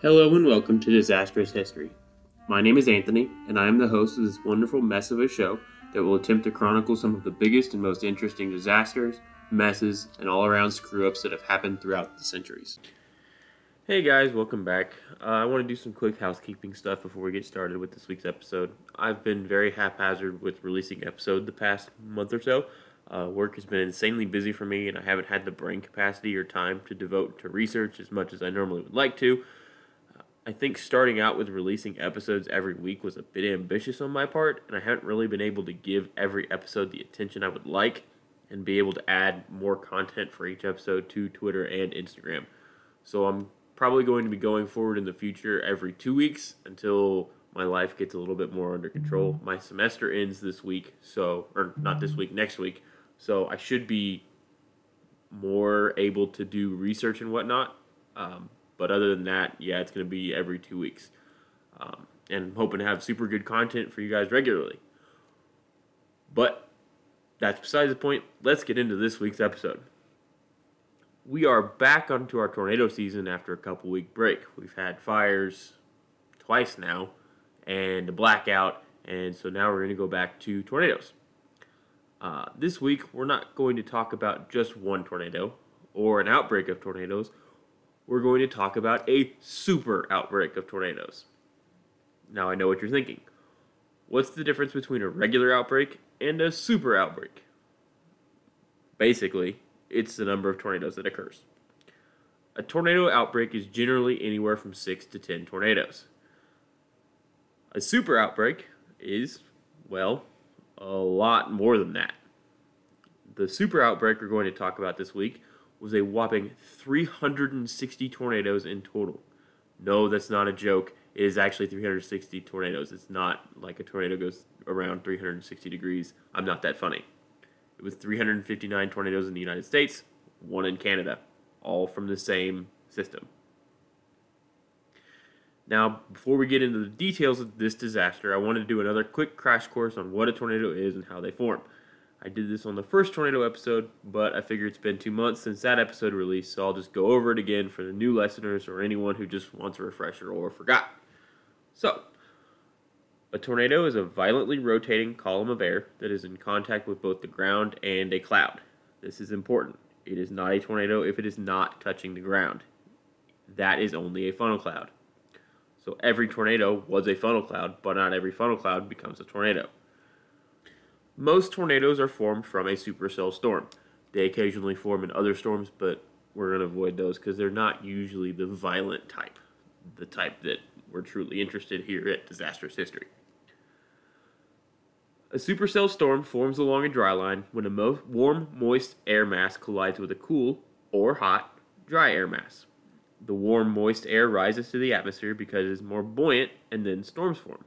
Hello and welcome to Disastrous History. My name is Anthony, and I am the host of this wonderful mess of a show that will attempt to chronicle some of the biggest and most interesting disasters, messes, and all around screw ups that have happened throughout the centuries. Hey guys, welcome back. Uh, I want to do some quick housekeeping stuff before we get started with this week's episode. I've been very haphazard with releasing episode the past month or so. Uh, work has been insanely busy for me, and I haven't had the brain capacity or time to devote to research as much as I normally would like to. I think starting out with releasing episodes every week was a bit ambitious on my part, and I haven't really been able to give every episode the attention I would like and be able to add more content for each episode to Twitter and Instagram. So I'm probably going to be going forward in the future every two weeks until my life gets a little bit more under control. My semester ends this week, so, or not this week, next week. So I should be more able to do research and whatnot. Um, but other than that, yeah, it's going to be every two weeks. Um, and I'm hoping to have super good content for you guys regularly. But that's besides the point. Let's get into this week's episode. We are back onto our tornado season after a couple week break. We've had fires twice now and a blackout, and so now we're going to go back to tornadoes. Uh, this week, we're not going to talk about just one tornado or an outbreak of tornadoes we're going to talk about a super outbreak of tornadoes. Now I know what you're thinking. What's the difference between a regular outbreak and a super outbreak? Basically, it's the number of tornadoes that occurs. A tornado outbreak is generally anywhere from 6 to 10 tornadoes. A super outbreak is, well, a lot more than that. The super outbreak we're going to talk about this week was a whopping 360 tornadoes in total. No, that's not a joke. It is actually 360 tornadoes. It's not like a tornado goes around 360 degrees. I'm not that funny. It was 359 tornadoes in the United States, one in Canada, all from the same system. Now, before we get into the details of this disaster, I wanted to do another quick crash course on what a tornado is and how they form. I did this on the first tornado episode, but I figure it's been two months since that episode released, so I'll just go over it again for the new listeners or anyone who just wants a refresher or forgot. So, a tornado is a violently rotating column of air that is in contact with both the ground and a cloud. This is important. It is not a tornado if it is not touching the ground. That is only a funnel cloud. So every tornado was a funnel cloud, but not every funnel cloud becomes a tornado. Most tornadoes are formed from a supercell storm. They occasionally form in other storms, but we're going to avoid those because they're not usually the violent type, the type that we're truly interested here at Disastrous History. A supercell storm forms along a dry line when a mo- warm, moist air mass collides with a cool, or hot, dry air mass. The warm, moist air rises to the atmosphere because it is more buoyant, and then storms form.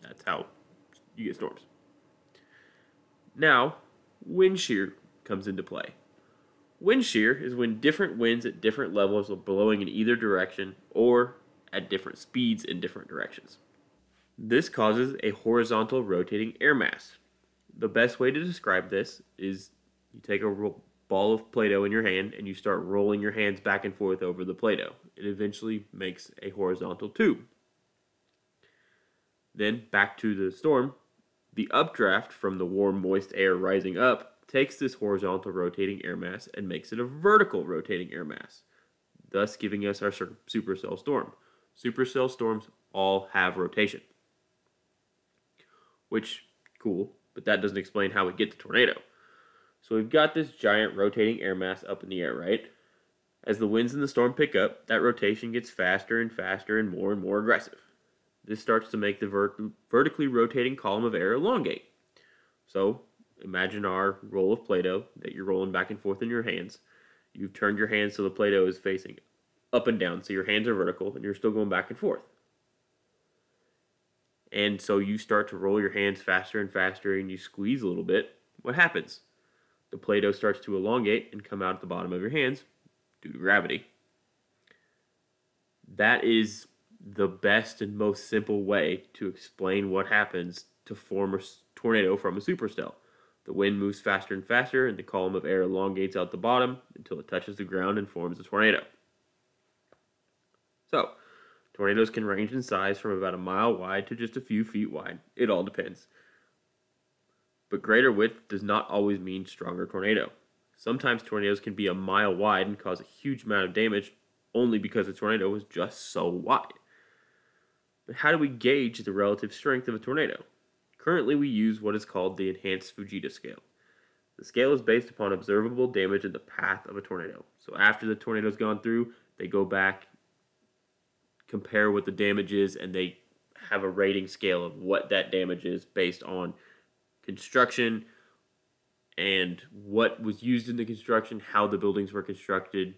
That's how you get storms. Now, wind shear comes into play. Wind shear is when different winds at different levels are blowing in either direction or at different speeds in different directions. This causes a horizontal rotating air mass. The best way to describe this is you take a ball of Play Doh in your hand and you start rolling your hands back and forth over the Play Doh. It eventually makes a horizontal tube. Then back to the storm, the updraft from the warm, moist air rising up takes this horizontal rotating air mass and makes it a vertical rotating air mass, thus giving us our supercell storm. Supercell storms all have rotation. Which, cool, but that doesn't explain how we get the tornado. So we've got this giant rotating air mass up in the air, right? As the winds in the storm pick up, that rotation gets faster and faster and more and more aggressive. This starts to make the vert- vertically rotating column of air elongate. So imagine our roll of Play Doh that you're rolling back and forth in your hands. You've turned your hands so the Play Doh is facing up and down, so your hands are vertical and you're still going back and forth. And so you start to roll your hands faster and faster and you squeeze a little bit. What happens? The Play Doh starts to elongate and come out at the bottom of your hands due to gravity. That is the best and most simple way to explain what happens to form a tornado from a supercell. The wind moves faster and faster, and the column of air elongates out the bottom until it touches the ground and forms a tornado. So, Tornadoes can range in size from about a mile wide to just a few feet wide. It all depends. But greater width does not always mean stronger tornado. Sometimes tornadoes can be a mile wide and cause a huge amount of damage only because the tornado was just so wide. But how do we gauge the relative strength of a tornado? Currently, we use what is called the Enhanced Fujita Scale. The scale is based upon observable damage in the path of a tornado. So after the tornado's gone through, they go back, compare what the damage is, and they have a rating scale of what that damage is based on construction and what was used in the construction, how the buildings were constructed,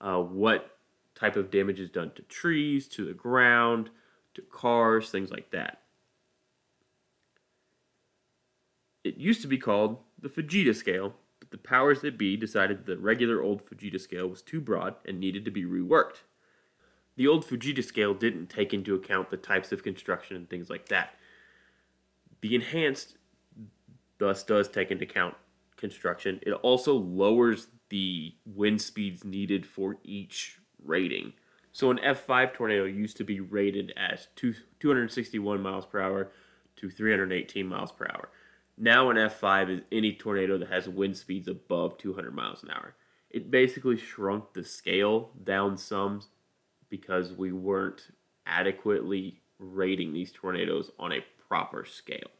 uh, what type of damage is done to trees, to the ground, to cars, things like that. It used to be called the Fujita scale, but the powers that be decided the regular old Fujita scale was too broad and needed to be reworked. The old Fujita scale didn't take into account the types of construction and things like that. The enhanced thus does take into account construction. It also lowers the wind speeds needed for each rating. So an F5 tornado used to be rated as two, 261 miles per hour to 318 miles per hour. Now an F5 is any tornado that has wind speeds above 200 miles an hour. It basically shrunk the scale down some because we weren't adequately rating these tornadoes on a proper scale.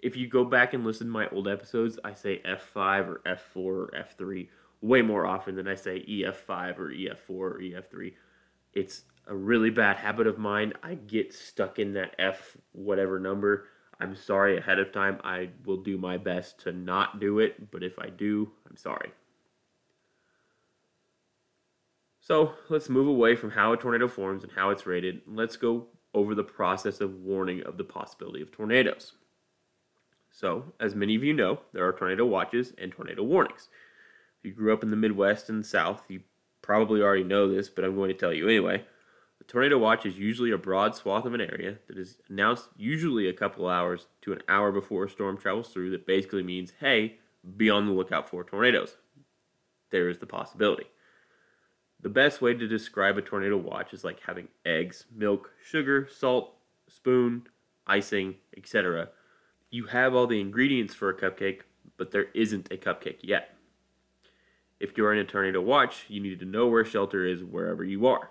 If you go back and listen to my old episodes, I say F5 or F4 or F3 way more often than I say EF5 or EF4 or EF3. It's a really bad habit of mine. I get stuck in that F whatever number. I'm sorry ahead of time. I will do my best to not do it, but if I do, I'm sorry. So let's move away from how a tornado forms and how it's rated. Let's go over the process of warning of the possibility of tornadoes. So, as many of you know, there are tornado watches and tornado warnings. You grew up in the Midwest and South, you probably already know this, but I'm going to tell you anyway. The tornado watch is usually a broad swath of an area that is announced usually a couple hours to an hour before a storm travels through that basically means, hey, be on the lookout for tornadoes. There is the possibility. The best way to describe a tornado watch is like having eggs, milk, sugar, salt, spoon, icing, etc you have all the ingredients for a cupcake, but there isn't a cupcake yet. If you're in a tornado watch, you need to know where shelter is wherever you are.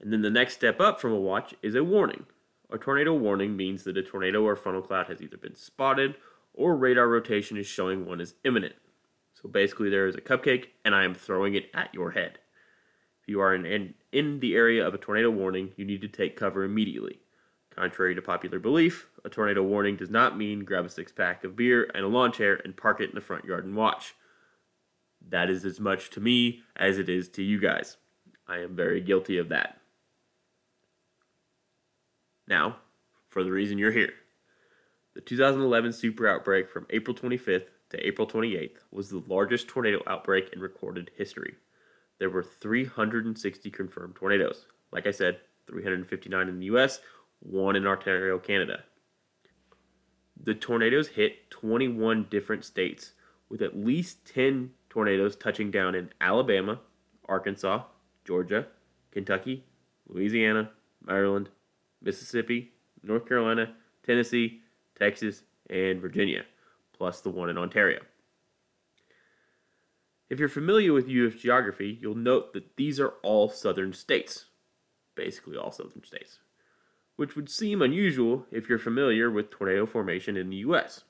And then the next step up from a watch is a warning. A tornado warning means that a tornado or funnel cloud has either been spotted or radar rotation is showing one is imminent. So basically, there is a cupcake and I am throwing it at your head. If you are in, in, in the area of a tornado warning, you need to take cover immediately. Contrary to popular belief, a tornado warning does not mean grab a six pack of beer and a lawn chair and park it in the front yard and watch. That is as much to me as it is to you guys. I am very guilty of that. Now, for the reason you're here. The 2011 super outbreak from April 25th to April 28th was the largest tornado outbreak in recorded history. There were 360 confirmed tornadoes. Like I said, 359 in the US, one in Ontario, Canada. The tornadoes hit 21 different states, with at least 10 tornadoes touching down in Alabama, Arkansas, Georgia, Kentucky, Louisiana, Maryland, Mississippi, North Carolina, Tennessee, Texas, and Virginia, plus the one in Ontario. If you're familiar with U.S. geography, you'll note that these are all southern states. Basically, all southern states which would seem unusual if you're familiar with tornado formation in the US.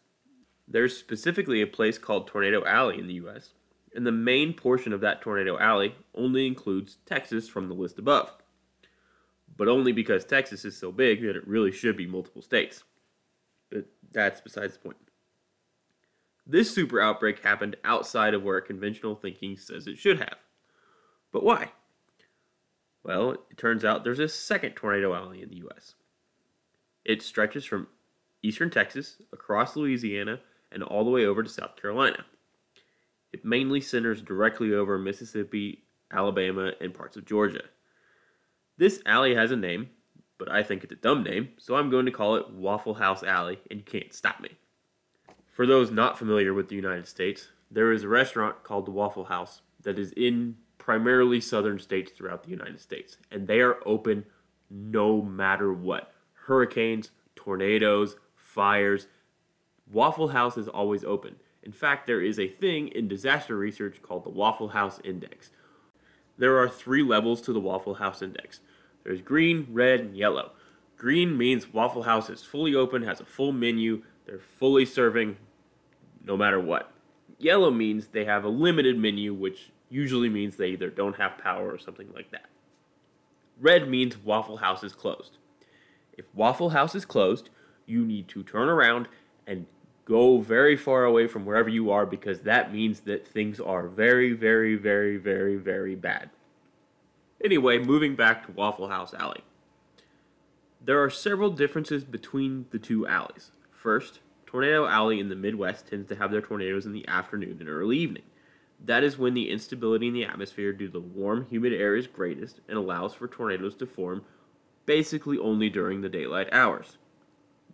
There's specifically a place called Tornado Alley in the US, and the main portion of that Tornado Alley only includes Texas from the list above. But only because Texas is so big that it really should be multiple states. But that's besides the point. This super outbreak happened outside of where conventional thinking says it should have. But why? Well, it turns out there's a second tornado alley in the U.S. It stretches from eastern Texas, across Louisiana, and all the way over to South Carolina. It mainly centers directly over Mississippi, Alabama, and parts of Georgia. This alley has a name, but I think it's a dumb name, so I'm going to call it Waffle House Alley, and you can't stop me. For those not familiar with the United States, there is a restaurant called the Waffle House that is in primarily southern states throughout the United States, and they are open no matter what. Hurricanes, tornadoes, fires. Waffle House is always open. In fact, there is a thing in disaster research called the Waffle House Index. There are three levels to the Waffle House Index there's green, red, and yellow. Green means Waffle House is fully open, has a full menu, they're fully serving no matter what. Yellow means they have a limited menu, which usually means they either don't have power or something like that. Red means Waffle House is closed. If Waffle House is closed, you need to turn around and go very far away from wherever you are because that means that things are very, very, very, very, very bad. Anyway, moving back to Waffle House Alley. There are several differences between the two alleys. First, Tornado Alley in the Midwest tends to have their tornadoes in the afternoon and early evening. That is when the instability in the atmosphere due to the warm, humid air is greatest and allows for tornadoes to form basically only during the daylight hours.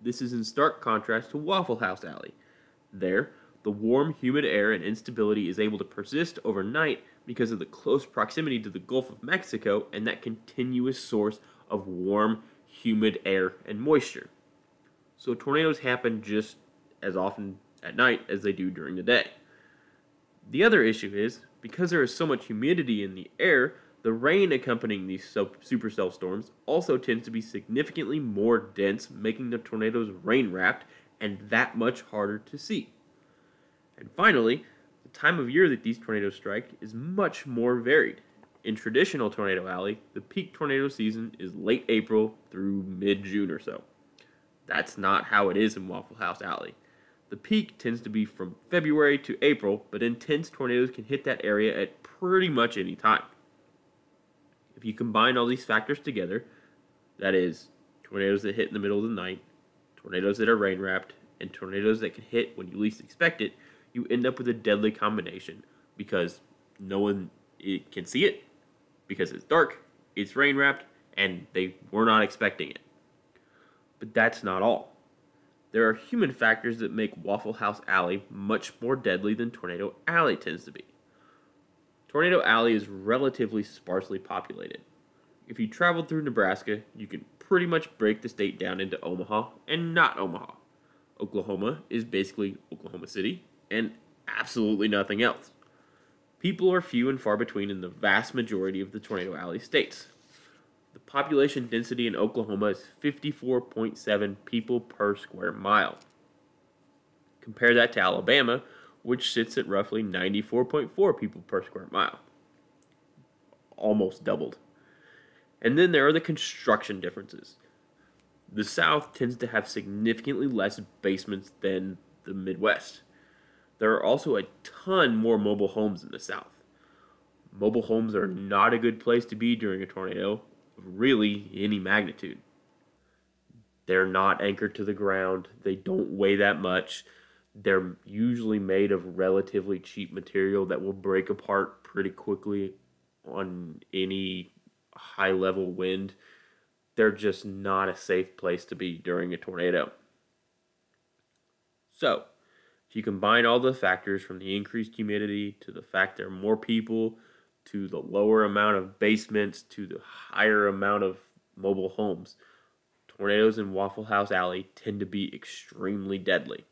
This is in stark contrast to Waffle House Alley. There, the warm, humid air and instability is able to persist overnight because of the close proximity to the Gulf of Mexico and that continuous source of warm, humid air and moisture. So tornadoes happen just as often at night as they do during the day. The other issue is because there is so much humidity in the air, the rain accompanying these supercell storms also tends to be significantly more dense, making the tornadoes rain wrapped and that much harder to see. And finally, the time of year that these tornadoes strike is much more varied. In traditional Tornado Alley, the peak tornado season is late April through mid June or so. That's not how it is in Waffle House Alley. The peak tends to be from February to April, but intense tornadoes can hit that area at pretty much any time. If you combine all these factors together, that is, tornadoes that hit in the middle of the night, tornadoes that are rain wrapped, and tornadoes that can hit when you least expect it, you end up with a deadly combination because no one can see it, because it's dark, it's rain wrapped, and they were not expecting it. But that's not all. There are human factors that make Waffle House Alley much more deadly than Tornado Alley tends to be. Tornado Alley is relatively sparsely populated. If you travel through Nebraska, you can pretty much break the state down into Omaha and not Omaha. Oklahoma is basically Oklahoma City and absolutely nothing else. People are few and far between in the vast majority of the Tornado Alley states. The population density in Oklahoma is 54.7 people per square mile. Compare that to Alabama, which sits at roughly 94.4 people per square mile. Almost doubled. And then there are the construction differences. The South tends to have significantly less basements than the Midwest. There are also a ton more mobile homes in the South. Mobile homes are not a good place to be during a tornado of really any magnitude. They're not anchored to the ground, they don't weigh that much they're usually made of relatively cheap material that will break apart pretty quickly on any high level wind. They're just not a safe place to be during a tornado. So, if you combine all the factors from the increased humidity to the fact there are more people to the lower amount of basements to the higher amount of mobile homes, tornadoes in Waffle House Alley tend to be extremely deadly.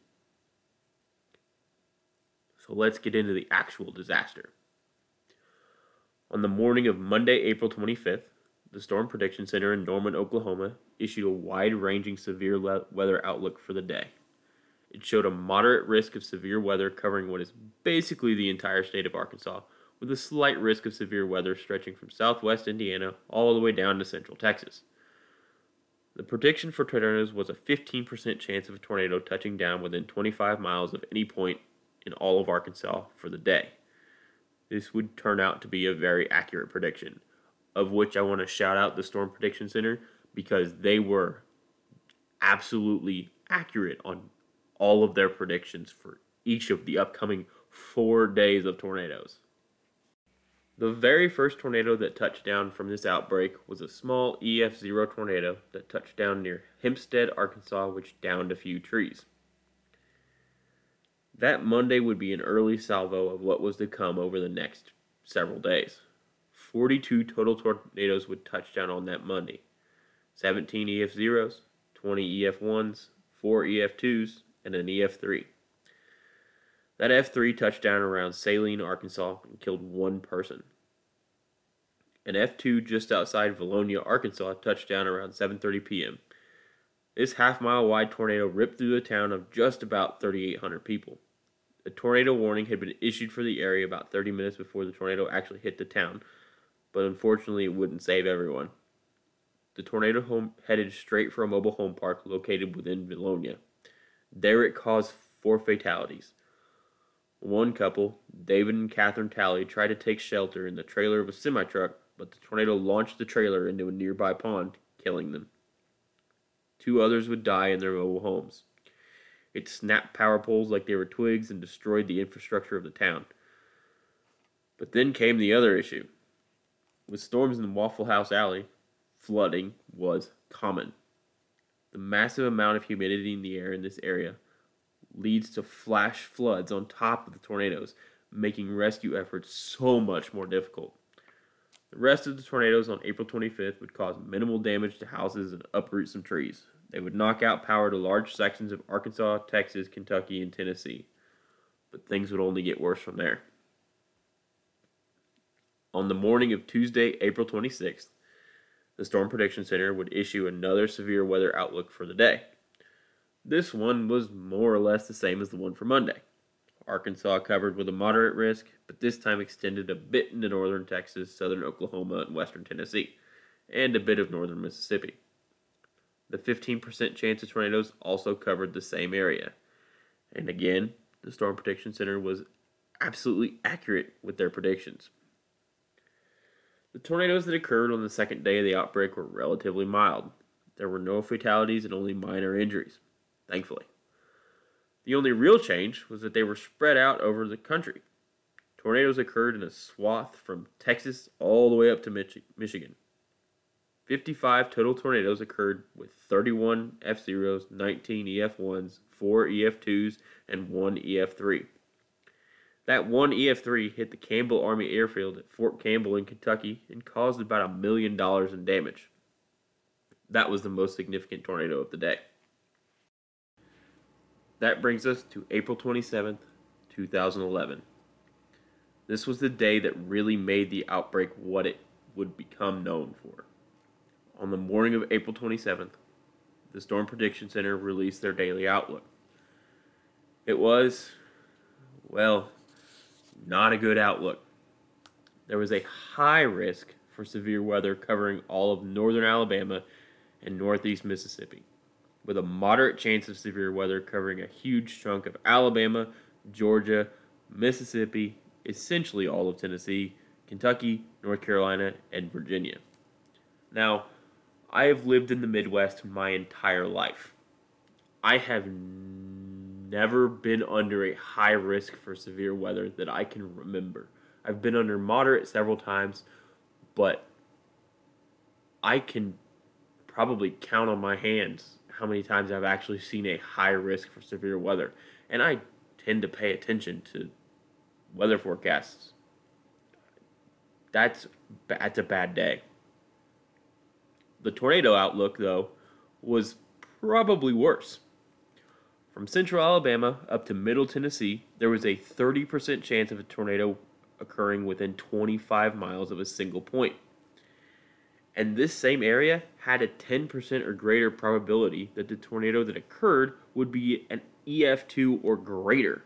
So let's get into the actual disaster. On the morning of Monday, April 25th, the Storm Prediction Center in Norman, Oklahoma, issued a wide ranging severe le- weather outlook for the day. It showed a moderate risk of severe weather covering what is basically the entire state of Arkansas, with a slight risk of severe weather stretching from southwest Indiana all the way down to central Texas. The prediction for tornadoes was a 15% chance of a tornado touching down within 25 miles of any point in all of Arkansas for the day. This would turn out to be a very accurate prediction, of which I want to shout out the Storm Prediction Center because they were absolutely accurate on all of their predictions for each of the upcoming four days of tornadoes. The very first tornado that touched down from this outbreak was a small EF0 tornado that touched down near Hempstead, Arkansas, which downed a few trees. That Monday would be an early salvo of what was to come over the next several days. 42 total tornadoes would touch down on that Monday 17 EF zeros, 20 EF ones, 4 EF twos, and an EF three. That F3 touched down around Saline, Arkansas, and killed one person. An F2 just outside Vilonia, Arkansas, touched down around 7:30 p.m. This half-mile wide tornado ripped through the town of just about 3,800 people. A tornado warning had been issued for the area about 30 minutes before the tornado actually hit the town, but unfortunately it wouldn't save everyone. The tornado home headed straight for a mobile home park located within Vilonia. There it caused four fatalities. One couple, David and Catherine Talley, tried to take shelter in the trailer of a semi truck, but the tornado launched the trailer into a nearby pond, killing them. Two others would die in their mobile homes. It snapped power poles like they were twigs and destroyed the infrastructure of the town. But then came the other issue. With storms in Waffle House Alley, flooding was common. The massive amount of humidity in the air in this area leads to flash floods on top of the tornadoes, making rescue efforts so much more difficult. The rest of the tornadoes on April 25th would cause minimal damage to houses and uproot some trees. They would knock out power to large sections of Arkansas, Texas, Kentucky, and Tennessee. But things would only get worse from there. On the morning of Tuesday, April 26th, the Storm Prediction Center would issue another severe weather outlook for the day. This one was more or less the same as the one for Monday. Arkansas covered with a moderate risk, but this time extended a bit into northern Texas, southern Oklahoma, and western Tennessee, and a bit of northern Mississippi. The 15% chance of tornadoes also covered the same area. And again, the Storm Prediction Center was absolutely accurate with their predictions. The tornadoes that occurred on the second day of the outbreak were relatively mild. There were no fatalities and only minor injuries thankfully. The only real change was that they were spread out over the country. Tornadoes occurred in a swath from Texas all the way up to Mich- Michigan. 55 total tornadoes occurred with 31 F zeros, 19 EF1s, 4 EF2s, and 1 EF3. That one EF3 hit the Campbell Army Airfield at Fort Campbell in Kentucky and caused about a million dollars in damage. That was the most significant tornado of the day. That brings us to April 27th, 2011. This was the day that really made the outbreak what it would become known for. On the morning of April 27th, the Storm Prediction Center released their daily outlook. It was, well, not a good outlook. There was a high risk for severe weather covering all of northern Alabama and northeast Mississippi with a moderate chance of severe weather covering a huge chunk of Alabama, Georgia, Mississippi, essentially all of Tennessee, Kentucky, North Carolina, and Virginia. Now, I have lived in the Midwest my entire life. I have never been under a high risk for severe weather that I can remember. I've been under moderate several times, but I can probably count on my hands how many times I've actually seen a high risk for severe weather. And I tend to pay attention to weather forecasts. That's that's a bad day. The tornado outlook though was probably worse. From central Alabama up to middle Tennessee, there was a 30% chance of a tornado occurring within 25 miles of a single point and this same area had a 10% or greater probability that the tornado that occurred would be an EF2 or greater.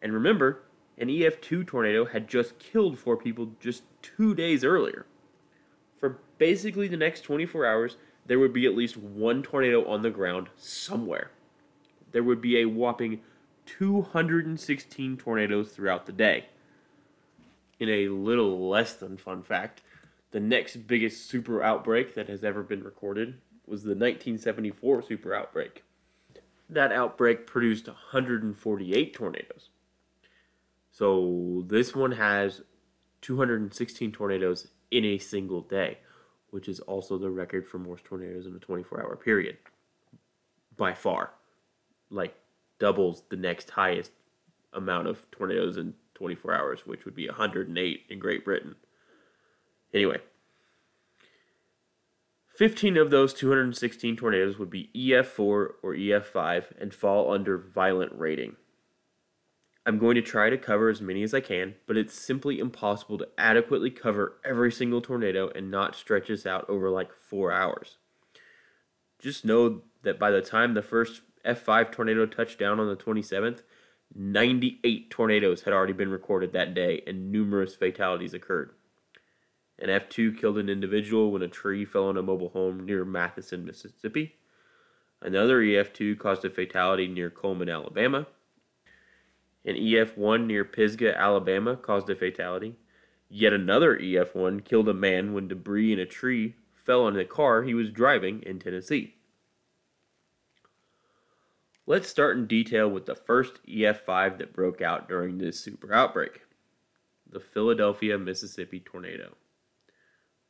And remember, an EF2 tornado had just killed four people just two days earlier. For basically the next 24 hours, there would be at least one tornado on the ground somewhere. There would be a whopping 216 tornadoes throughout the day. In a little less than fun fact, the next biggest super outbreak that has ever been recorded was the 1974 super outbreak. That outbreak produced 148 tornadoes. So this one has 216 tornadoes in a single day, which is also the record for most tornadoes in a 24 hour period. By far. Like doubles the next highest amount of tornadoes in 24 hours, which would be 108 in Great Britain. Anyway, 15 of those 216 tornadoes would be EF4 or EF5 and fall under violent rating. I'm going to try to cover as many as I can, but it's simply impossible to adequately cover every single tornado and not stretch this out over like four hours. Just know that by the time the first F5 tornado touched down on the 27th, 98 tornadoes had already been recorded that day and numerous fatalities occurred. An F2 killed an individual when a tree fell on a mobile home near Mathiston, Mississippi. Another EF2 caused a fatality near Cullman, Alabama. An EF1 near Pisgah, Alabama caused a fatality. Yet another EF1 killed a man when debris in a tree fell on the car he was driving in Tennessee. Let's start in detail with the first EF5 that broke out during this super outbreak the Philadelphia, Mississippi tornado.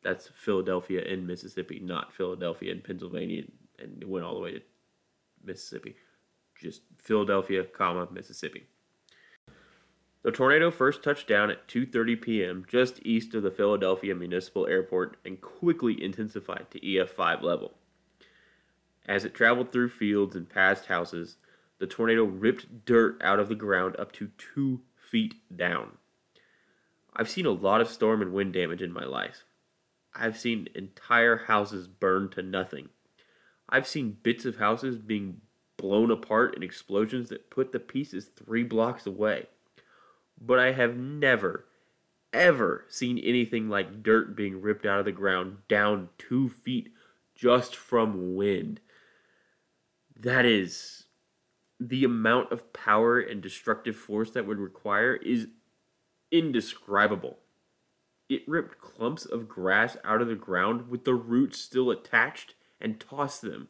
That's Philadelphia in Mississippi, not Philadelphia in Pennsylvania, and it went all the way to Mississippi. Just Philadelphia, comma Mississippi. The tornado first touched down at 2:30 p.m. just east of the Philadelphia Municipal Airport and quickly intensified to EF5 level. As it traveled through fields and past houses, the tornado ripped dirt out of the ground up to two feet down. I've seen a lot of storm and wind damage in my life. I've seen entire houses burned to nothing. I've seen bits of houses being blown apart in explosions that put the pieces three blocks away. But I have never, ever seen anything like dirt being ripped out of the ground down two feet just from wind that is the amount of power and destructive force that would require is indescribable. It ripped clumps of grass out of the ground with the roots still attached and tossed them.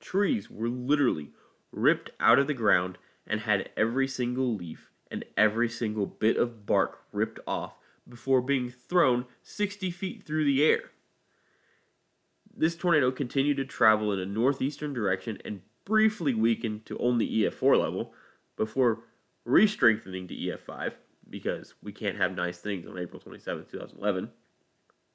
Trees were literally ripped out of the ground and had every single leaf and every single bit of bark ripped off before being thrown 60 feet through the air. This tornado continued to travel in a northeastern direction and briefly weakened to only EF4 level before re-strengthening to EF5 because we can't have nice things on April 27, 2011.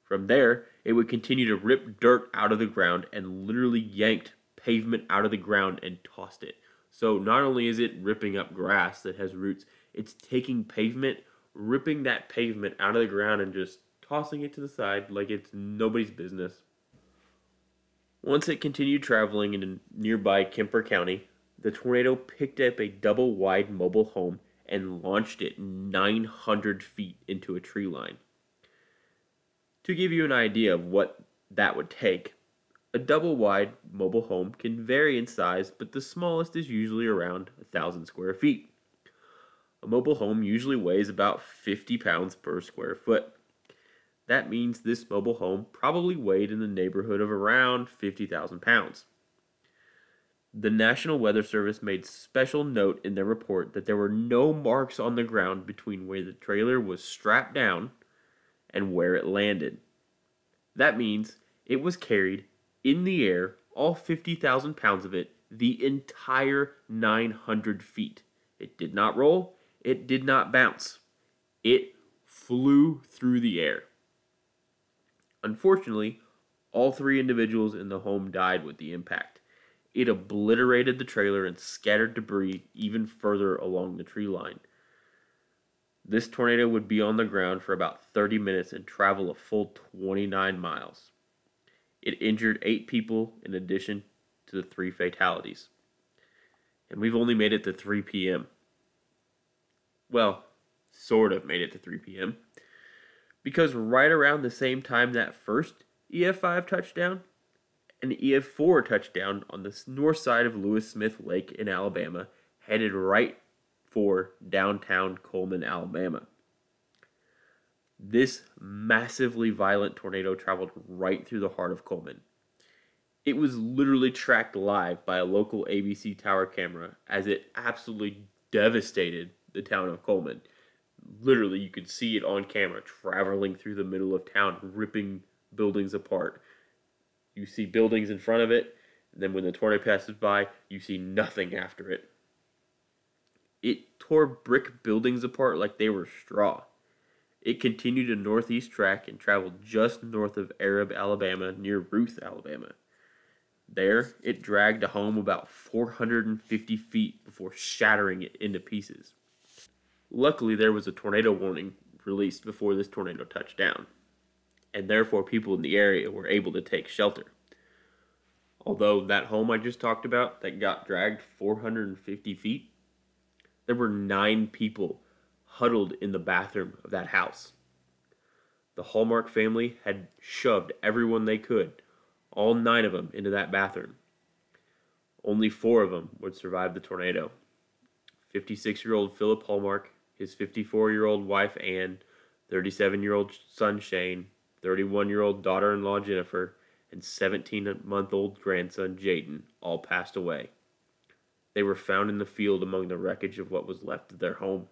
From there, it would continue to rip dirt out of the ground and literally yanked pavement out of the ground and tossed it. So not only is it ripping up grass that has roots, it's taking pavement, ripping that pavement out of the ground and just tossing it to the side like it's nobody's business. Once it continued traveling into nearby Kemper County, the tornado picked up a double wide mobile home and launched it 900 feet into a tree line. To give you an idea of what that would take, a double wide mobile home can vary in size, but the smallest is usually around 1,000 square feet. A mobile home usually weighs about 50 pounds per square foot. That means this mobile home probably weighed in the neighborhood of around 50,000 pounds. The National Weather Service made special note in their report that there were no marks on the ground between where the trailer was strapped down and where it landed. That means it was carried in the air, all 50,000 pounds of it, the entire 900 feet. It did not roll, it did not bounce. It flew through the air. Unfortunately, all three individuals in the home died with the impact. It obliterated the trailer and scattered debris even further along the tree line. This tornado would be on the ground for about 30 minutes and travel a full 29 miles. It injured eight people in addition to the three fatalities. And we've only made it to 3 p.m. Well, sort of made it to 3 p.m because right around the same time that first EF5 touchdown, an EF4 touchdown on the north side of Lewis Smith Lake in Alabama headed right for downtown Cullman, Alabama. This massively violent tornado traveled right through the heart of Cullman. It was literally tracked live by a local ABC tower camera as it absolutely devastated the town of Cullman. literally you could see it on camera traveling through the middle of town, ripping buildings apart. You see buildings in front of it, and then when the tornado passes by, you see nothing after it. It tore brick buildings apart like they were straw. It continued a northeast track and traveled just north of Arab, Alabama, near Ruth, Alabama. There, it dragged a home about 450 feet before shattering it into pieces. Luckily, there was a tornado warning released before this tornado touched down, and therefore people in the area were able to take shelter. Although that home I just talked about that got dragged 450 feet, there were nine people huddled in the bathroom of that house. The Hallmark family had shoved everyone they could, all nine of them, into that bathroom. Only four of them would survive the tornado 56 year old Philip Hallmark, his 54 year old wife Anne, 37 year old son Shane, 31 year old daughter in law Jennifer, and 17 month old grandson Jaden all passed away. They were found in the field among the wreckage of what was left of their home.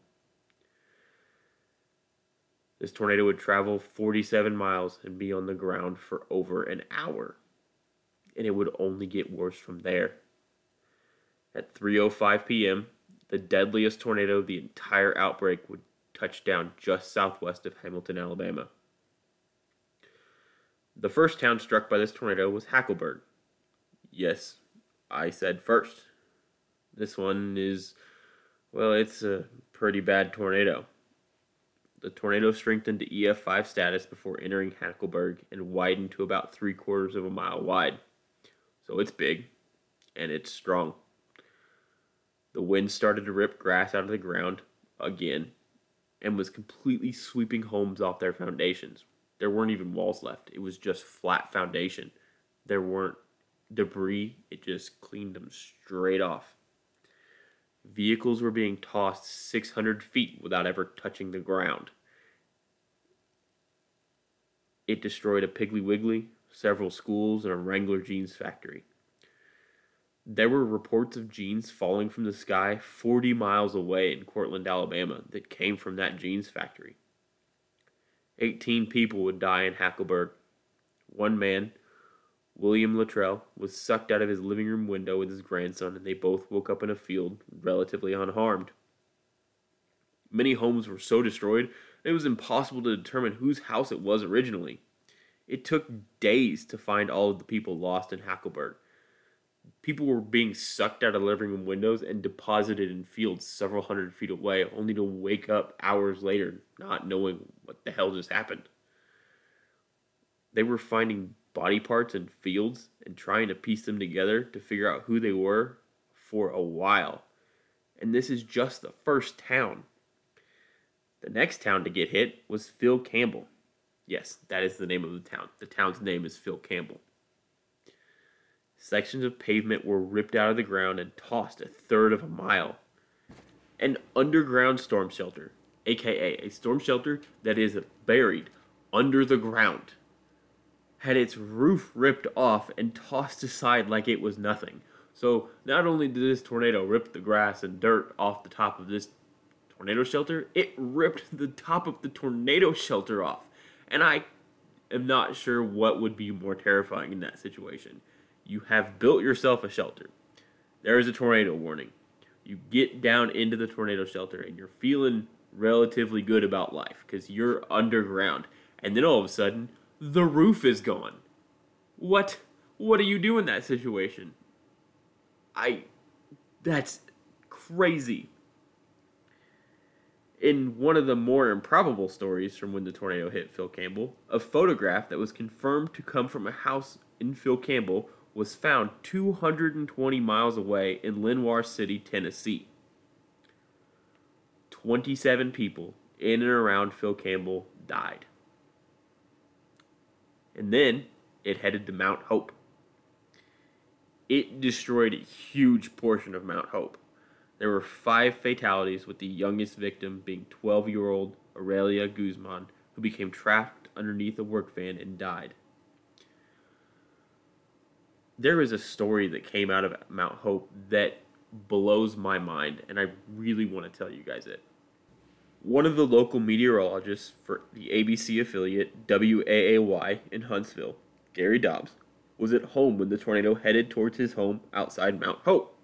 This tornado would travel 47 miles and be on the ground for over an hour. And it would only get worse from there. At 3:05 p.m., the deadliest tornado of the entire outbreak would touch down just southwest of Hamilton, Alabama. The first town struck by this tornado was Hackleburg. Yes, I said first. This one is, well, it's a pretty bad tornado. The tornado strengthened to EF5 status before entering Hackleburg and widened to about three quarters of a mile wide. So it's big and it's strong. The wind started to rip grass out of the ground again and was completely sweeping homes off their foundations. There weren't even walls left, it was just flat foundation. There weren't debris, it just cleaned them straight off. Vehicles were being tossed 600 feet without ever touching the ground. It destroyed a Piggly Wiggly, several schools, and a Wrangler jeans factory. There were reports of jeans falling from the sky 40 miles away in Courtland, Alabama, that came from that jeans factory. 18 people would die in Hackleburg. One man, William Luttrell was sucked out of his living room window with his grandson, and they both woke up in a field relatively unharmed. Many homes were so destroyed it was impossible to determine whose house it was originally. It took days to find all of the people lost in Hackleburg. People were being sucked out of living room windows and deposited in fields several hundred feet away, only to wake up hours later not knowing what the hell just happened. They were finding body parts and fields and trying to piece them together to figure out who they were for a while. And this is just the first town. The next town to get hit was Phil Campbell. Yes, that is the name of the town. The town's name is Phil Campbell. Sections of pavement were ripped out of the ground and tossed a third of a mile. An underground storm shelter, aka a storm shelter that is buried under the ground had its roof ripped off and tossed aside like it was nothing. So not only did this tornado rip the grass and dirt off the top of this tornado shelter, it ripped the top of the tornado shelter off. And I am not sure what would be more terrifying in that situation. You have built yourself a shelter. There is a tornado warning. You get down into the tornado shelter and you're feeling relatively good about life because you're underground. And then all of a sudden, the roof is gone. What what do you do in that situation? I that's crazy. In one of the more improbable stories from when the tornado hit Phil Campbell, a photograph that was confirmed to come from a house in Phil Campbell was found 220 miles away in Lenoir City, Tennessee. 27 people in and around Phil Campbell died and then it headed to Mount Hope. It destroyed a huge portion of Mount Hope. There were five fatalities, with the youngest victim being 12 year old Aurelia Guzman, who became trapped underneath a work van and died. There is a story that came out of Mount Hope that blows my mind, and I really want to tell you guys it. One of the local meteorologists for the ABC affiliate WAAY in Huntsville, Gary Dobbs, was at home when the tornado headed towards his home outside Mount Hope.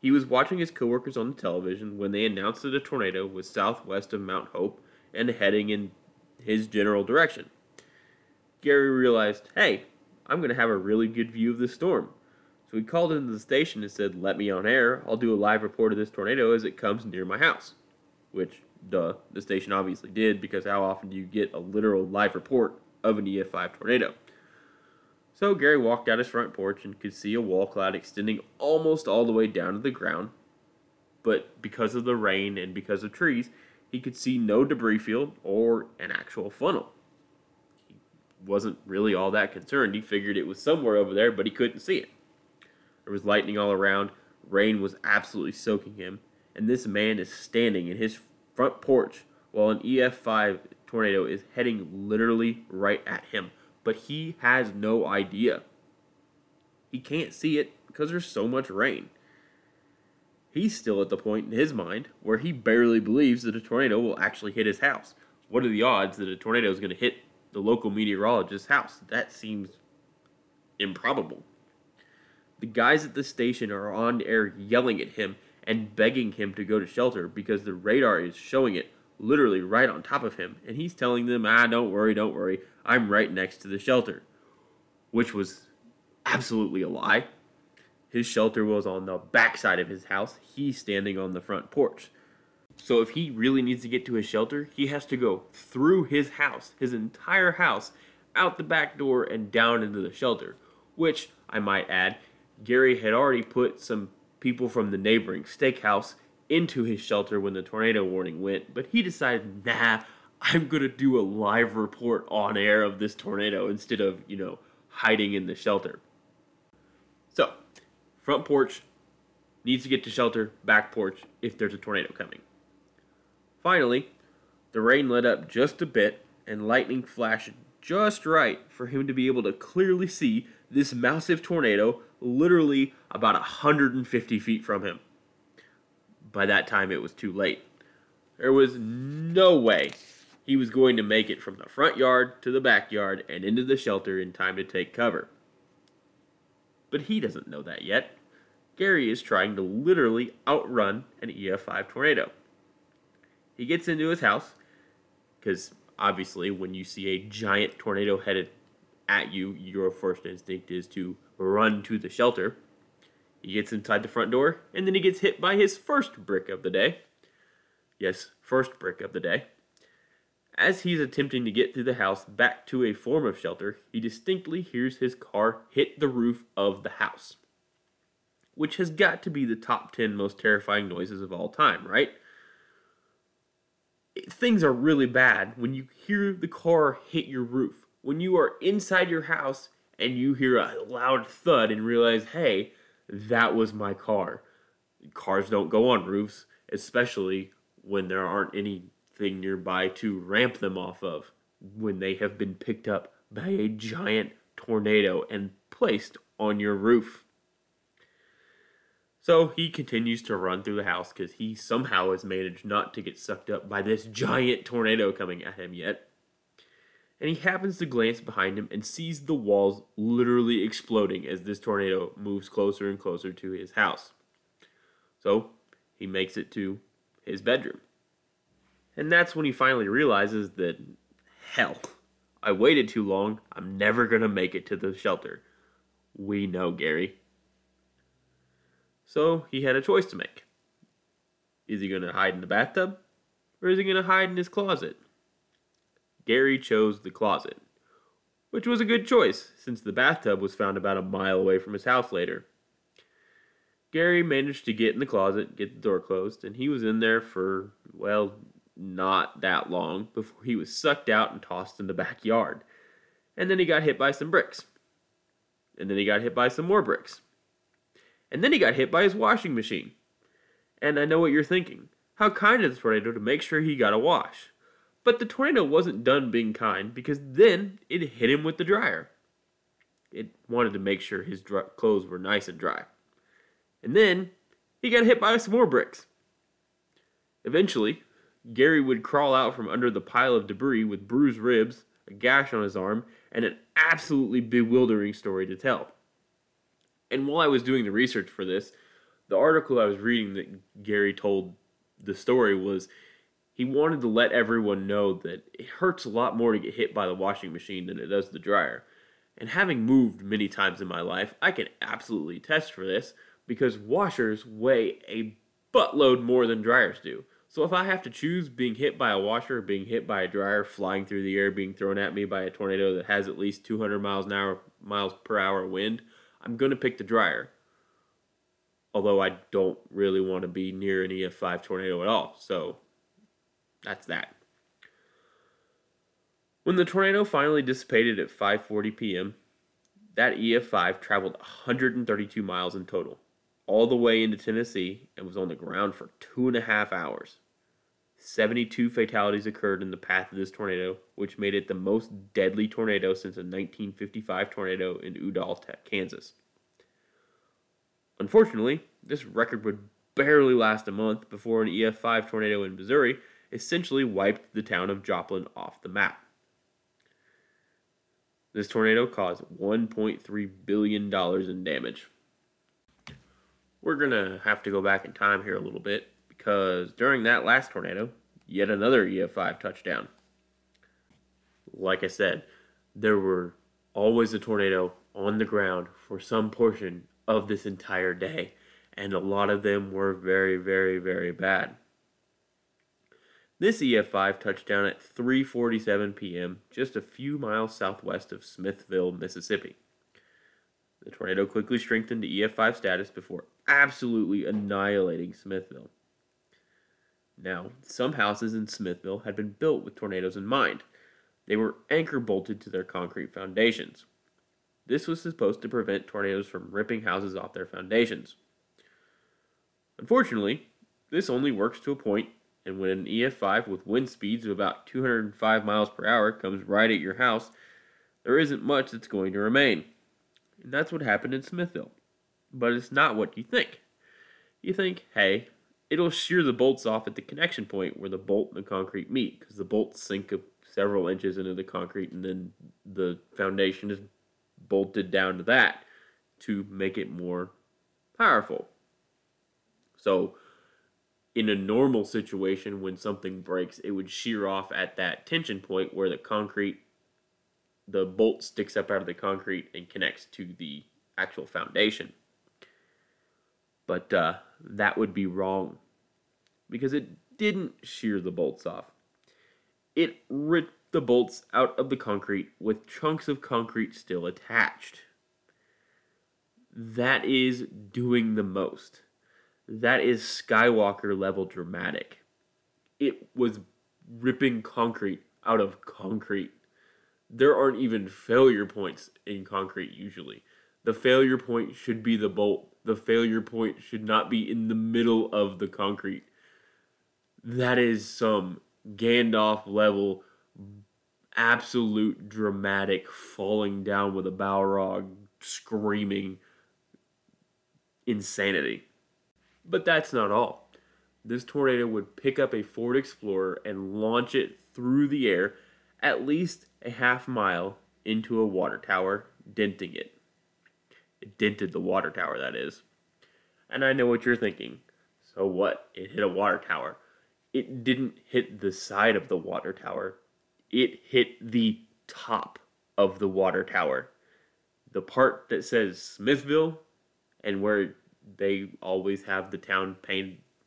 He was watching his coworkers on the television when they announced that a tornado was southwest of Mount Hope and heading in his general direction. Gary realized, hey, I'm going to have a really good view of this storm. So he called into the station and said, Let me on air. I'll do a live report of this tornado as it comes near my house. Which, duh, the station obviously did because how often do you get a literal live report of an EF5 tornado? So Gary walked out his front porch and could see a wall cloud extending almost all the way down to the ground. But because of the rain and because of trees, he could see no debris field or an actual funnel. He wasn't really all that concerned. He figured it was somewhere over there, but he couldn't see it. There was lightning all around. Rain was absolutely soaking him. And this man is standing in his front porch while an EF5 tornado is heading literally right at him. But he has no idea. He can't see it because there's so much rain. He's still at the point in his mind where he barely believes that a tornado will actually hit his house. What are the odds that a tornado is going to hit the local meteorologist's house? That seems improbable. The guys at the station are on air yelling at him and begging him to go to shelter because the radar is showing it literally right on top of him. And he's telling them, ah, don't worry, don't worry, I'm right next to the shelter. Which was absolutely a lie. His shelter was on the backside of his house. He's standing on the front porch. So if he really needs to get to his shelter, he has to go through his house, his entire house, out the back door and down into the shelter, which I might add Gary had already put some people from the neighboring steakhouse into his shelter when the tornado warning went, but he decided, nah, I'm going to do a live report on air of this tornado instead of, you know, hiding in the shelter. So, front porch needs to get to shelter, back porch if there's a tornado coming. Finally, the rain let up just a bit and lightning flashed just right for him to be able to clearly see this massive tornado literally about 150 feet from him. By that time, it was too late. There was no way he was going to make it from the front yard to the backyard and into the shelter in time to take cover. But he doesn't know that yet. Gary is trying to literally outrun an EF5 tornado. He gets into his house because obviously, when you see a giant tornado headed at you, your first instinct is to run to the shelter. He gets inside the front door, and then he gets hit by his first brick of the day. Yes, first brick of the day. As he's attempting to get through the house back to a form of shelter, he distinctly hears his car hit the roof of the house. Which has got to be the top 10 most terrifying noises of all time, right? Things are really bad when you hear the car hit your roof when you are inside your house and you hear a loud thud and realize, hey, that was my car. Cars don't go on roofs, especially when there aren't anything nearby to ramp them off of when they have been picked up by a giant tornado and placed on your roof. So he continues to run through the house because he somehow has managed not to get sucked up by this giant tornado coming at him yet and he happens to glance behind him and sees the walls literally exploding as this tornado moves closer and closer to his house. So he makes it to his bedroom. And that's when he finally realizes that, hell, I waited too long. I'm never going to make it to the shelter. We know, Gary. So he had a choice to make. Is he going to hide in the bathtub? Or is he going to hide in his closet? Gary chose the closet, which was a good choice since the bathtub was found about a mile away from his house later. Gary managed to get in the closet, get the door closed, and he was in there for, well, not that long before he was sucked out and tossed in the backyard. And then he got hit by some bricks. And then he got hit by some more bricks. And then he got hit by his washing machine. And I know what you're thinking. How kind of the tornado to make sure he got a wash. But the tornado wasn't done being kind because then it hit him with the dryer. It wanted to make sure his dry- clothes were nice and dry. And then he got hit by some more bricks. Eventually, Gary would crawl out from under the pile of debris with bruised ribs, a gash on his arm, and an absolutely bewildering story to tell. And while I was doing the research for this, the article I was reading that Gary told the story was he wanted to let everyone know that it hurts a lot more to get hit by the washing machine than it does the dryer. And having moved many times in my life, I can absolutely test for this because washers weigh a buttload more than dryers do. So if I have to choose being hit by a washer, being hit by a dryer, flying through the air, being thrown at me by a tornado that has at least 200 miles an hour miles per hour wind, I'm going to pick the dryer. Although I don't really want to be near an EF5 tornado at all. So that's that. When the tornado finally dissipated at 5:40 p.m., that EF5 traveled 132 miles in total all the way into Tennessee and was on the ground for two and a half hours. 72 fatalities occurred in the path of this tornado, which made it the most deadly tornado since a 1955 tornado in Udall, Kansas. Unfortunately, this record would barely last a month before an EF5 tornado in Missouri essentially wiped the town of Joplin off the map. This tornado caused $1.3 billion in damage we're going to have to go back in time here a little bit because during that last tornado, yet another EF5 touchdown. Like I said, there were always a tornado on the ground for some portion of this entire day, and a lot of them were very, very, very bad. This EF5 touched down at 3:47 p.m., just a few miles southwest of Smithville, Mississippi. The tornado quickly strengthened to EF5 status before absolutely annihilating Smithville. Now, some houses in Smithville had been built with tornadoes in mind. They were anchor bolted to their concrete foundations. This was supposed to prevent tornadoes from ripping houses off their foundations. Unfortunately, this only works to a point, and when an EF5 with wind speeds of about 205 miles per hour comes right at your house, there isn't much that's going to remain. And that's what happened in Smithville. But it's not what you think. You think, hey, it'll shear the bolts off at the connection point where the bolt and the concrete meet, because the bolts sink several inches into the concrete and then the foundation is bolted down to that to make it more powerful. So, in a normal situation, when something breaks, it would shear off at that tension point where the concrete the bolt sticks up out of the concrete and connects to the actual foundation. But uh, that would be wrong because it didn't shear the bolts off. It ripped the bolts out of the concrete with chunks of concrete still attached. That is doing the most. That is Skywalker level dramatic. It was ripping concrete out of concrete there aren't even failure points in concrete usually. The failure point should be the bolt. The failure point should not be in the middle of the concrete. That is some Gandalf level, absolute dramatic falling down with a Balrog screaming insanity. But that's not all. This tornado would pick up a Ford Explorer and launch it through the air at least a half mile into a water tower, denting it. It dented the water tower, that is. And I know what you're thinking. So what? It hit a water tower. It didn't hit the side of the water tower, it hit the top of the water tower. The part that says Smithville and where they always have the town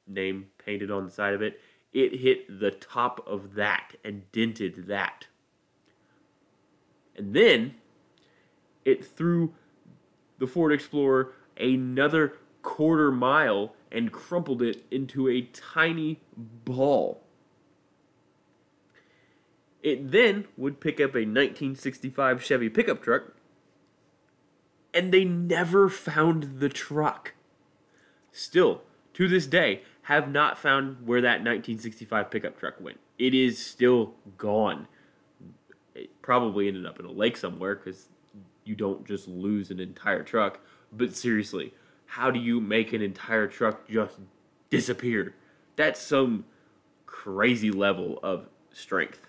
name painted on the side of it, it hit the top of that and dented that. And then it threw the Ford Explorer another quarter mile and crumpled it into a tiny ball. It then would pick up a 1965 Chevy pickup truck, and they never found the truck. Still, to this day, have not found where that 1965 pickup truck went. It is still gone it probably ended up in a lake somewhere because you don't just lose an entire truck. But seriously, how do you make an entire truck just disappear? That's some crazy level of strength.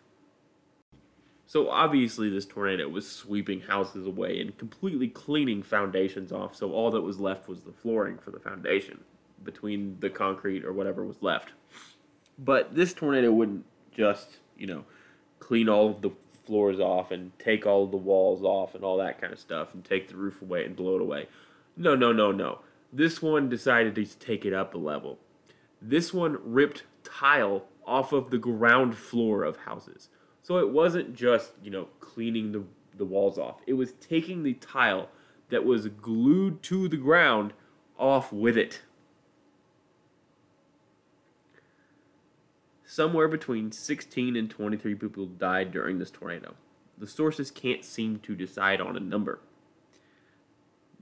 So obviously, this tornado was sweeping houses away and completely cleaning foundations off, so all that was left was the flooring for the foundation. between the concrete or whatever was left. But this tornado wouldn't just, you know, clean all of the floors off and take all the walls off and all that kind of stuff and take the roof away and blow it away. No, no, no, no. This one decided to take it up a level. This one ripped tile off of the ground floor of houses. So it wasn't just, you know, cleaning the, the walls off. It was taking the tile that was glued to the ground off with it. Somewhere between 16 and 23 people died during this tornado. The sources can't seem to decide on a number.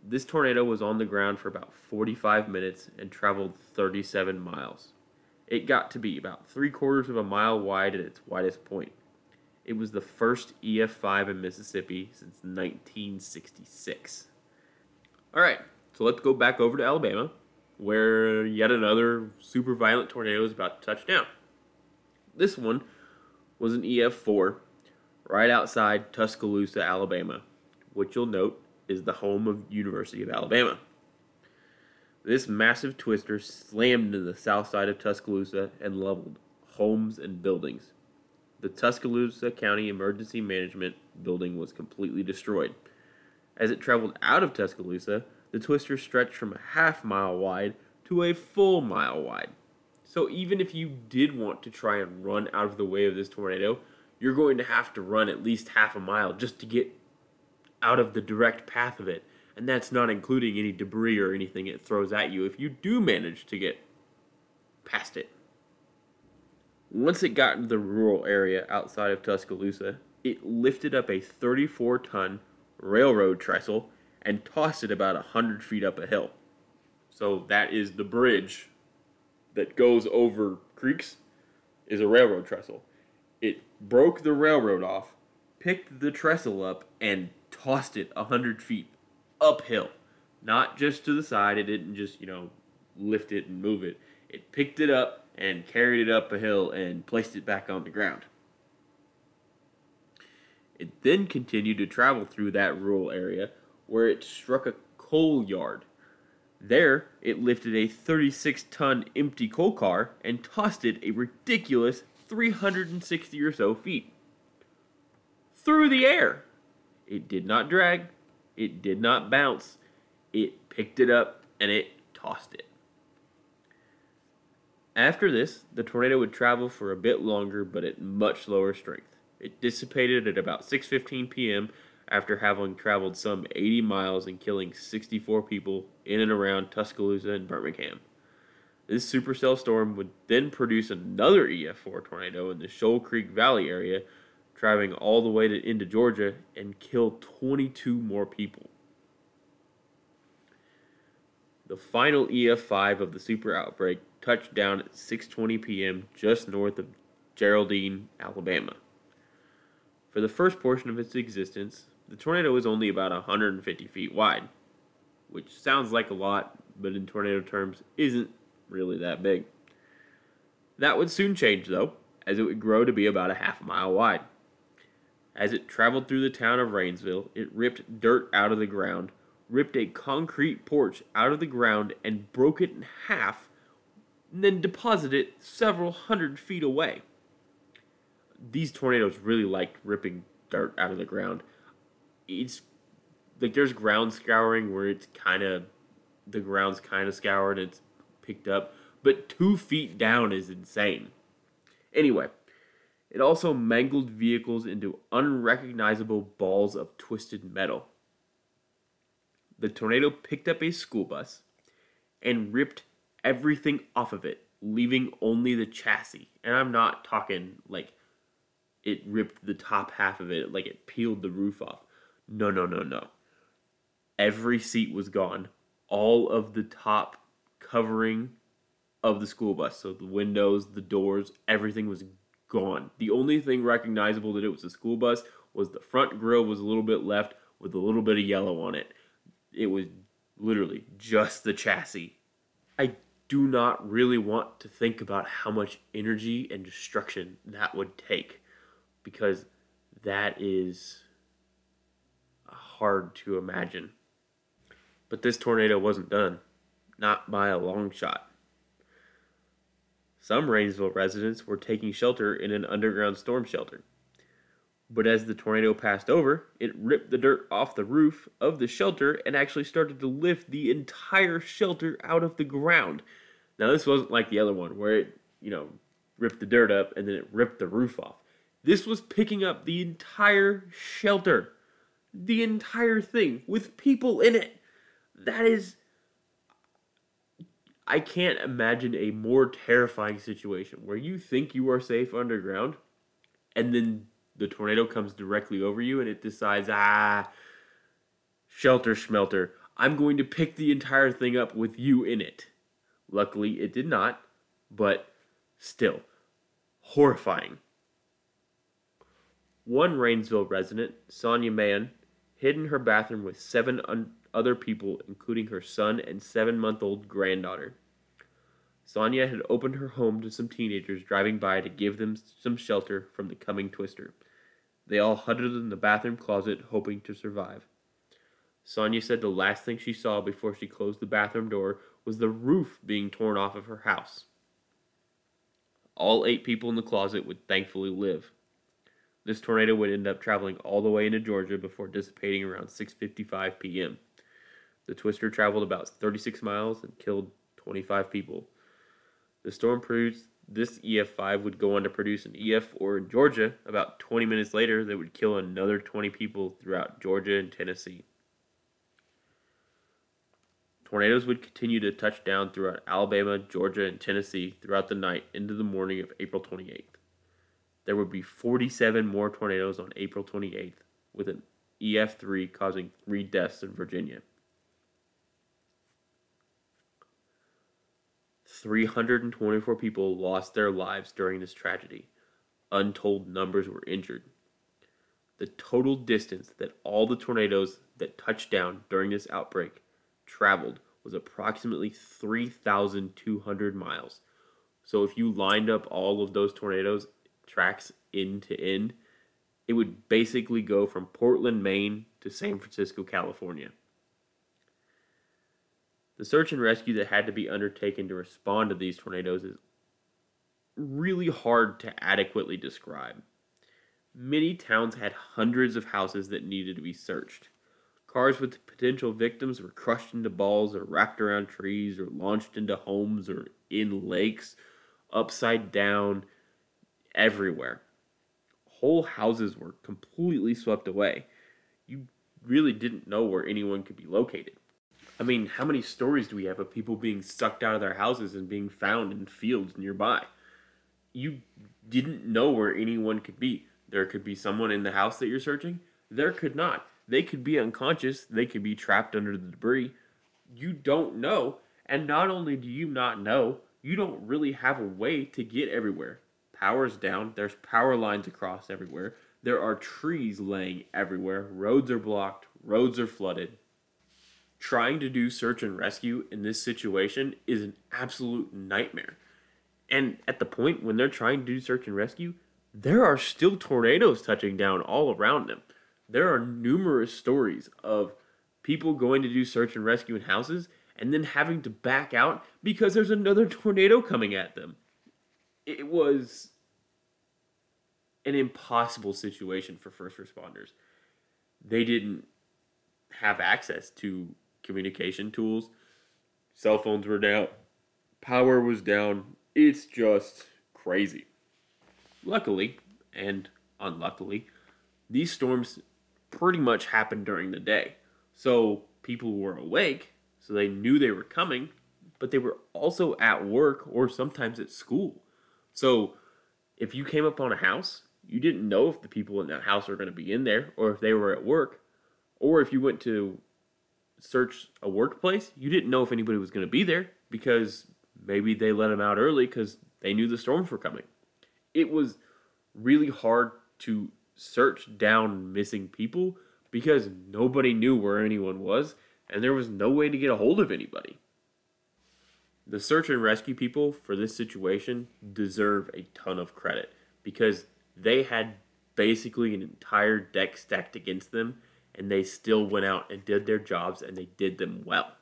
This tornado was on the ground for about 45 minutes and traveled 37 miles. It got to be about three quarters of a mile wide at its widest point. It was the first EF5 in Mississippi since 1966. All right, so let's go back over to Alabama, where yet another super violent tornado is about to touch down. This one was an EF4 right outside Tuscaloosa, Alabama, which you'll note is the home of University of Alabama. This massive twister slammed into the south side of Tuscaloosa and leveled homes and buildings. The Tuscaloosa County Emergency Management building was completely destroyed. As it traveled out of Tuscaloosa, the twister stretched from a half mile wide to a full mile wide. So even if you did want to try and run out of the way of this tornado, you're going to have to run at least half a mile just to get out of the direct path of it and that's not including any debris or anything it throws at you if you do manage to get past it. Once it got into the rural area outside of Tuscaloosa, it lifted up a 34 ton railroad trestle and tossed it about 100 feet up a hill. So that is the bridge that goes over creeks is a railroad trestle. It broke the railroad off, picked the trestle up, and tossed it a 100 feet uphill, not just to the side. It didn't just, you know, lift it and move it. It picked it up and carried it up a hill and placed it back on the ground. It then continued to travel through that rural area where it struck a coal yard. There, it lifted a 36 ton empty coal car and tossed it a ridiculous 360 or so feet. Through the air. It did not drag, it did not bounce. It picked it up and it tossed it. After this, the tornado would travel for a bit longer but at much lower strength. It dissipated at about 6:15 p.m. after having traveled some 80 miles and killing 64 people in and around Tuscaloosa and Birmingham. This supercell storm would then produce another EF4 tornado in the Shoal Creek Valley area traveling all the way to, into Georgia and kill 22 more people. The final EF5 of the super outbreak touched down at 6:20 p.m. just north of Geraldine, Alabama. For the first portion of its existence, the tornado was only about 150 feet wide, which sounds like a lot, but in tornado terms isn't really that big. That would soon change though, as it would grow to be about a half a mile wide. As it traveled through the town of Rainsville, it ripped dirt out of the ground, ripped a concrete porch out of the ground, and broke it in half, and then deposited it several hundred feet away. These tornadoes really liked ripping dirt out of the ground. It's like there's ground scouring where it's kind of the ground's kind of scoured, it's picked up, but two feet down is insane. Anyway, it also mangled vehicles into unrecognizable balls of twisted metal. The tornado picked up a school bus and ripped everything off of it, leaving only the chassis. And I'm not talking like it ripped the top half of it, like it peeled the roof off. No, no, no, no. Every seat was gone. All of the top covering of the school bus, so the windows, the doors, everything was gone. The only thing recognizable that it was a school bus was the front grill was a little bit left with a little bit of yellow on it. It was literally just the chassis. I do not really want to think about how much energy and destruction that would take because that is hard to imagine. But this tornado wasn't done, not by a long shot. Some Rainsville residents were taking shelter in an underground storm shelter. But as the tornado passed over, it ripped the dirt off the roof of the shelter and actually started to lift the entire shelter out of the ground. Now, this wasn't like the other one where it, you know, ripped the dirt up and then it ripped the roof off. This was picking up the entire shelter, the entire thing with people in it. That is. I can't imagine a more terrifying situation where you think you are safe underground and then the tornado comes directly over you and it decides, ah, shelter schmelter, I'm going to pick the entire thing up with you in it. Luckily, it did not, but still, horrifying. One Rainsville resident, Sonia Mann, hid in her bathroom with seven un- other people, including her son and seven month old granddaughter. Sonia had opened her home to some teenagers driving by to give them some shelter from the coming twister. They all huddled in the bathroom closet, hoping to survive. Sonia said the last thing she saw before she closed the bathroom door was the roof being torn off of her house. All eight people in the closet would thankfully live. This tornado would end up traveling all the way into Georgia before dissipating around 6:55 p.m. The twister traveled about 36 miles and killed 25 people. The storm produced this EF5 would go on to produce an EF4 in Georgia. About 20 minutes later, that would kill another 20 people throughout Georgia and Tennessee. Tornadoes would continue to touch down throughout Alabama, Georgia, and Tennessee throughout the night into the morning of April 28th. There would be 47 more tornadoes on April 28th, with an EF3 causing three deaths in Virginia. 324 people lost their lives during this tragedy. Untold numbers were injured. The total distance that all the tornadoes that touched down during this outbreak traveled was approximately 3,200 miles. So if you lined up all of those tornadoes tracks end to end, it would basically go from Portland, Maine to San Francisco, California. The search and rescue that had to be undertaken to respond to these tornadoes is really hard to adequately describe. Many towns had hundreds of houses that needed to be searched. Cars with potential victims were crushed into balls or wrapped around trees or launched into homes or in lakes, upside down, everywhere. Whole houses were completely swept away. You really didn't know where anyone could be located. I mean, how many stories do we have of people being sucked out of their houses and being found in fields nearby? You didn't know where anyone could be. There could be someone in the house that you're searching. There could not. They could be unconscious. They could be trapped under the debris. You don't know. And not only do you not know, you don't really have a way to get everywhere. Power's down. There's power lines across everywhere. There are trees laying everywhere. Roads are blocked. Roads are flooded trying to do search and rescue in this situation is an absolute nightmare. And at the point when they're trying to do search and rescue, there are still tornadoes touching down all around them. There are numerous stories of people going to do search and rescue in houses and then having to back out because there's another tornado coming at them. It was an impossible situation for first responders. They didn't have access to communication tools. Cell phones were down, power was down. It's just crazy. Luckily, and unluckily, these storms pretty much happened during the day. So people were awake, so they knew they were coming, but they were also at work or sometimes at school. So if you came up on a house, you didn't know if the people in that house were going to be in there or if they were at work, or if you went to search a workplace, you didn't know if anybody was going to be there because maybe they let them out early because they knew the storms were coming. It was really hard to search down missing people because nobody knew where anyone was and there was no way to get a hold of anybody. The search and rescue people for this situation deserve a ton of credit because they had basically an entire deck stacked against them and they still went out and did their jobs and they did them well.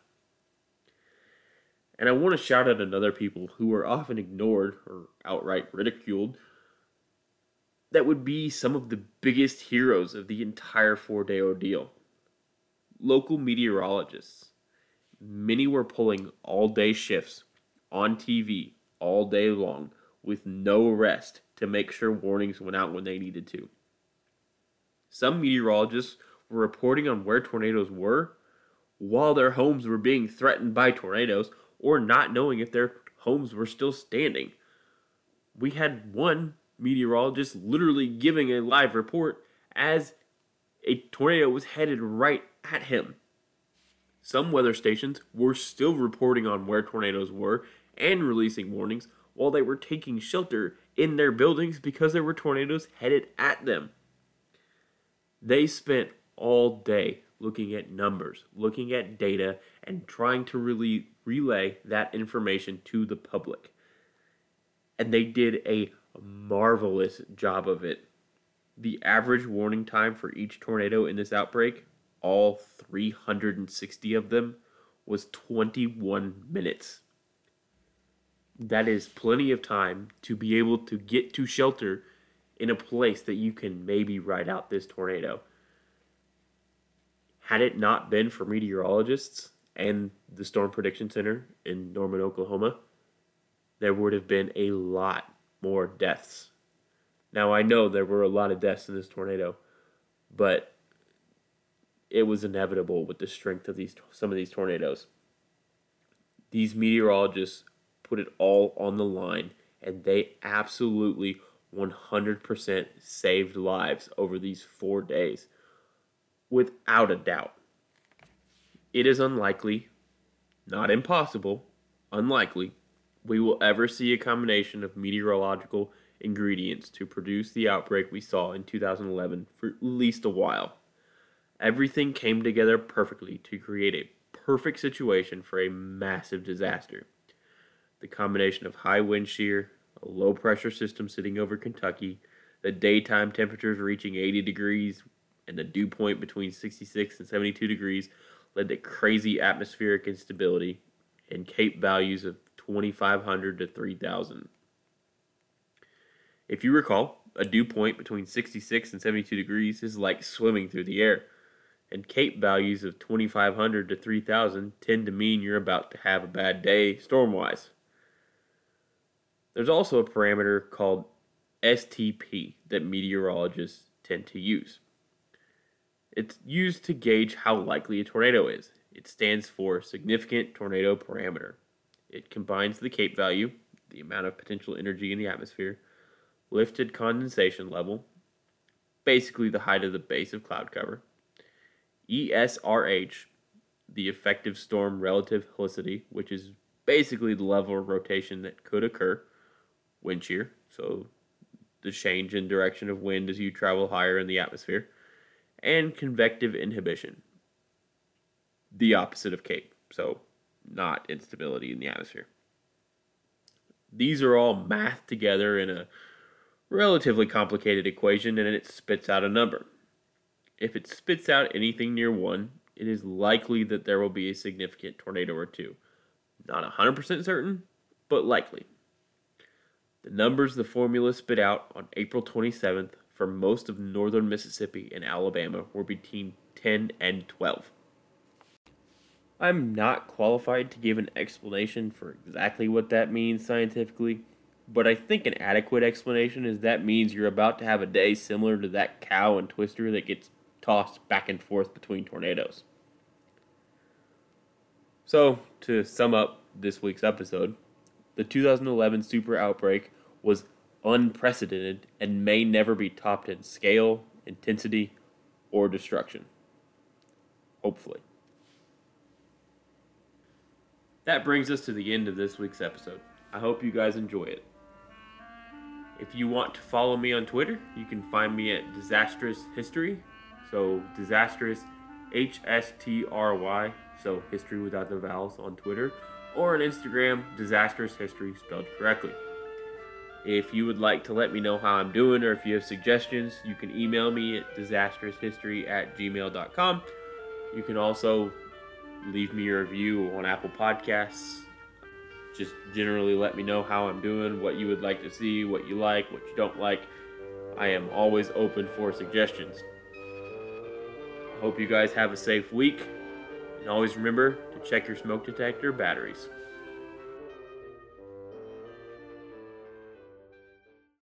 And I want to shout out another people who are often ignored or outright ridiculed that would be some of the biggest heroes of the entire four day ordeal. Local meteorologists. Many were pulling all day shifts on TV all day long with no rest to make sure warnings went out when they needed to. Some meteorologists were reporting on where tornadoes were while their homes were being threatened by tornadoes or not knowing if their homes were still standing. We had one meteorologist literally giving a live report as a tornado was headed right at him. Some weather stations were still reporting on where tornadoes were and releasing warnings while they were taking shelter in their buildings because there were tornadoes headed at them. They spent all day looking at numbers, looking at data, and trying to really relay that information to the public. And they did a marvelous job of it. The average warning time for each tornado in this outbreak, all 360 of them, was 21 minutes. That is plenty of time to be able to get to shelter in a place that you can maybe ride out this tornado. Had it not been for meteorologists and the Storm Prediction Center in Norman, Oklahoma, there would have been a lot more deaths. Now, I know there were a lot of deaths in this tornado, but it was inevitable with the strength of these some of these tornadoes. These meteorologists put it all on the line and they absolutely 100% saved lives over these 4 days without a doubt. It is unlikely, not impossible, unlikely we will ever see a combination of meteorological ingredients to produce the outbreak we saw in 2011 for at least a while. Everything came together perfectly to create a perfect situation for a massive disaster. The combination of high wind shear, a low pressure system sitting over Kentucky, the daytime temperatures reaching 80 degrees, and the dew point between 66 and 72 degrees led to crazy atmospheric instability and CAPE values of 2,500 to 3,000. If you recall, a dew point between 66 and 72 degrees is like swimming through the air, and CAPE values of 2,500 to 3,000 tend to mean you're about to have a bad day storm-wise. There's also a parameter called STP that meteorologists tend to use. It's used to gauge how likely a tornado is. It stands for Significant Tornado Parameter. It combines the CAPE value, the amount of potential energy in the atmosphere, lifted condensation level, basically the height of the base of cloud cover, ESRH, the effective storm relative helicity, which is basically the level of rotation that could occur, wind shear, so the change in direction of wind as you travel higher in the atmosphere, and convective inhibition, the opposite of CAPE, so not instability in the atmosphere. These are all mathed together in a relatively complicated equation and it spits out a number. If it spits out anything near 1, it is likely that there will be a significant tornado or two. Not 100% certain, but likely. The numbers the formula spit out on April 27th for most of northern Mississippi and Alabama were between 10 and 12. I'm not qualified to give an explanation for exactly what that means scientifically, but I think an adequate explanation is that means you're about to have a day similar to that cow and twister that gets tossed back and forth between tornadoes. So, to sum up this week's episode, the 2011 super outbreak was unprecedented and may never be topped in scale, intensity, or destruction. Hopefully. That brings us to the end of this week's episode. I hope you guys enjoy it. If you want to follow me on Twitter, you can find me at Disastrous History. So, Disastrous H S T R Y. So, history without the vowels on Twitter. Or on Instagram, Disastrous History spelled correctly. If you would like to let me know how I'm doing or if you have suggestions, you can email me at disastroushistory at gmail.com. You can also leave me a review on Apple Podcasts. Just generally let me know how I'm doing, what you would like to see, what you like, what you don't like. I am always open for suggestions. Hope you guys have a safe week. And always remember to check your smoke detector batteries.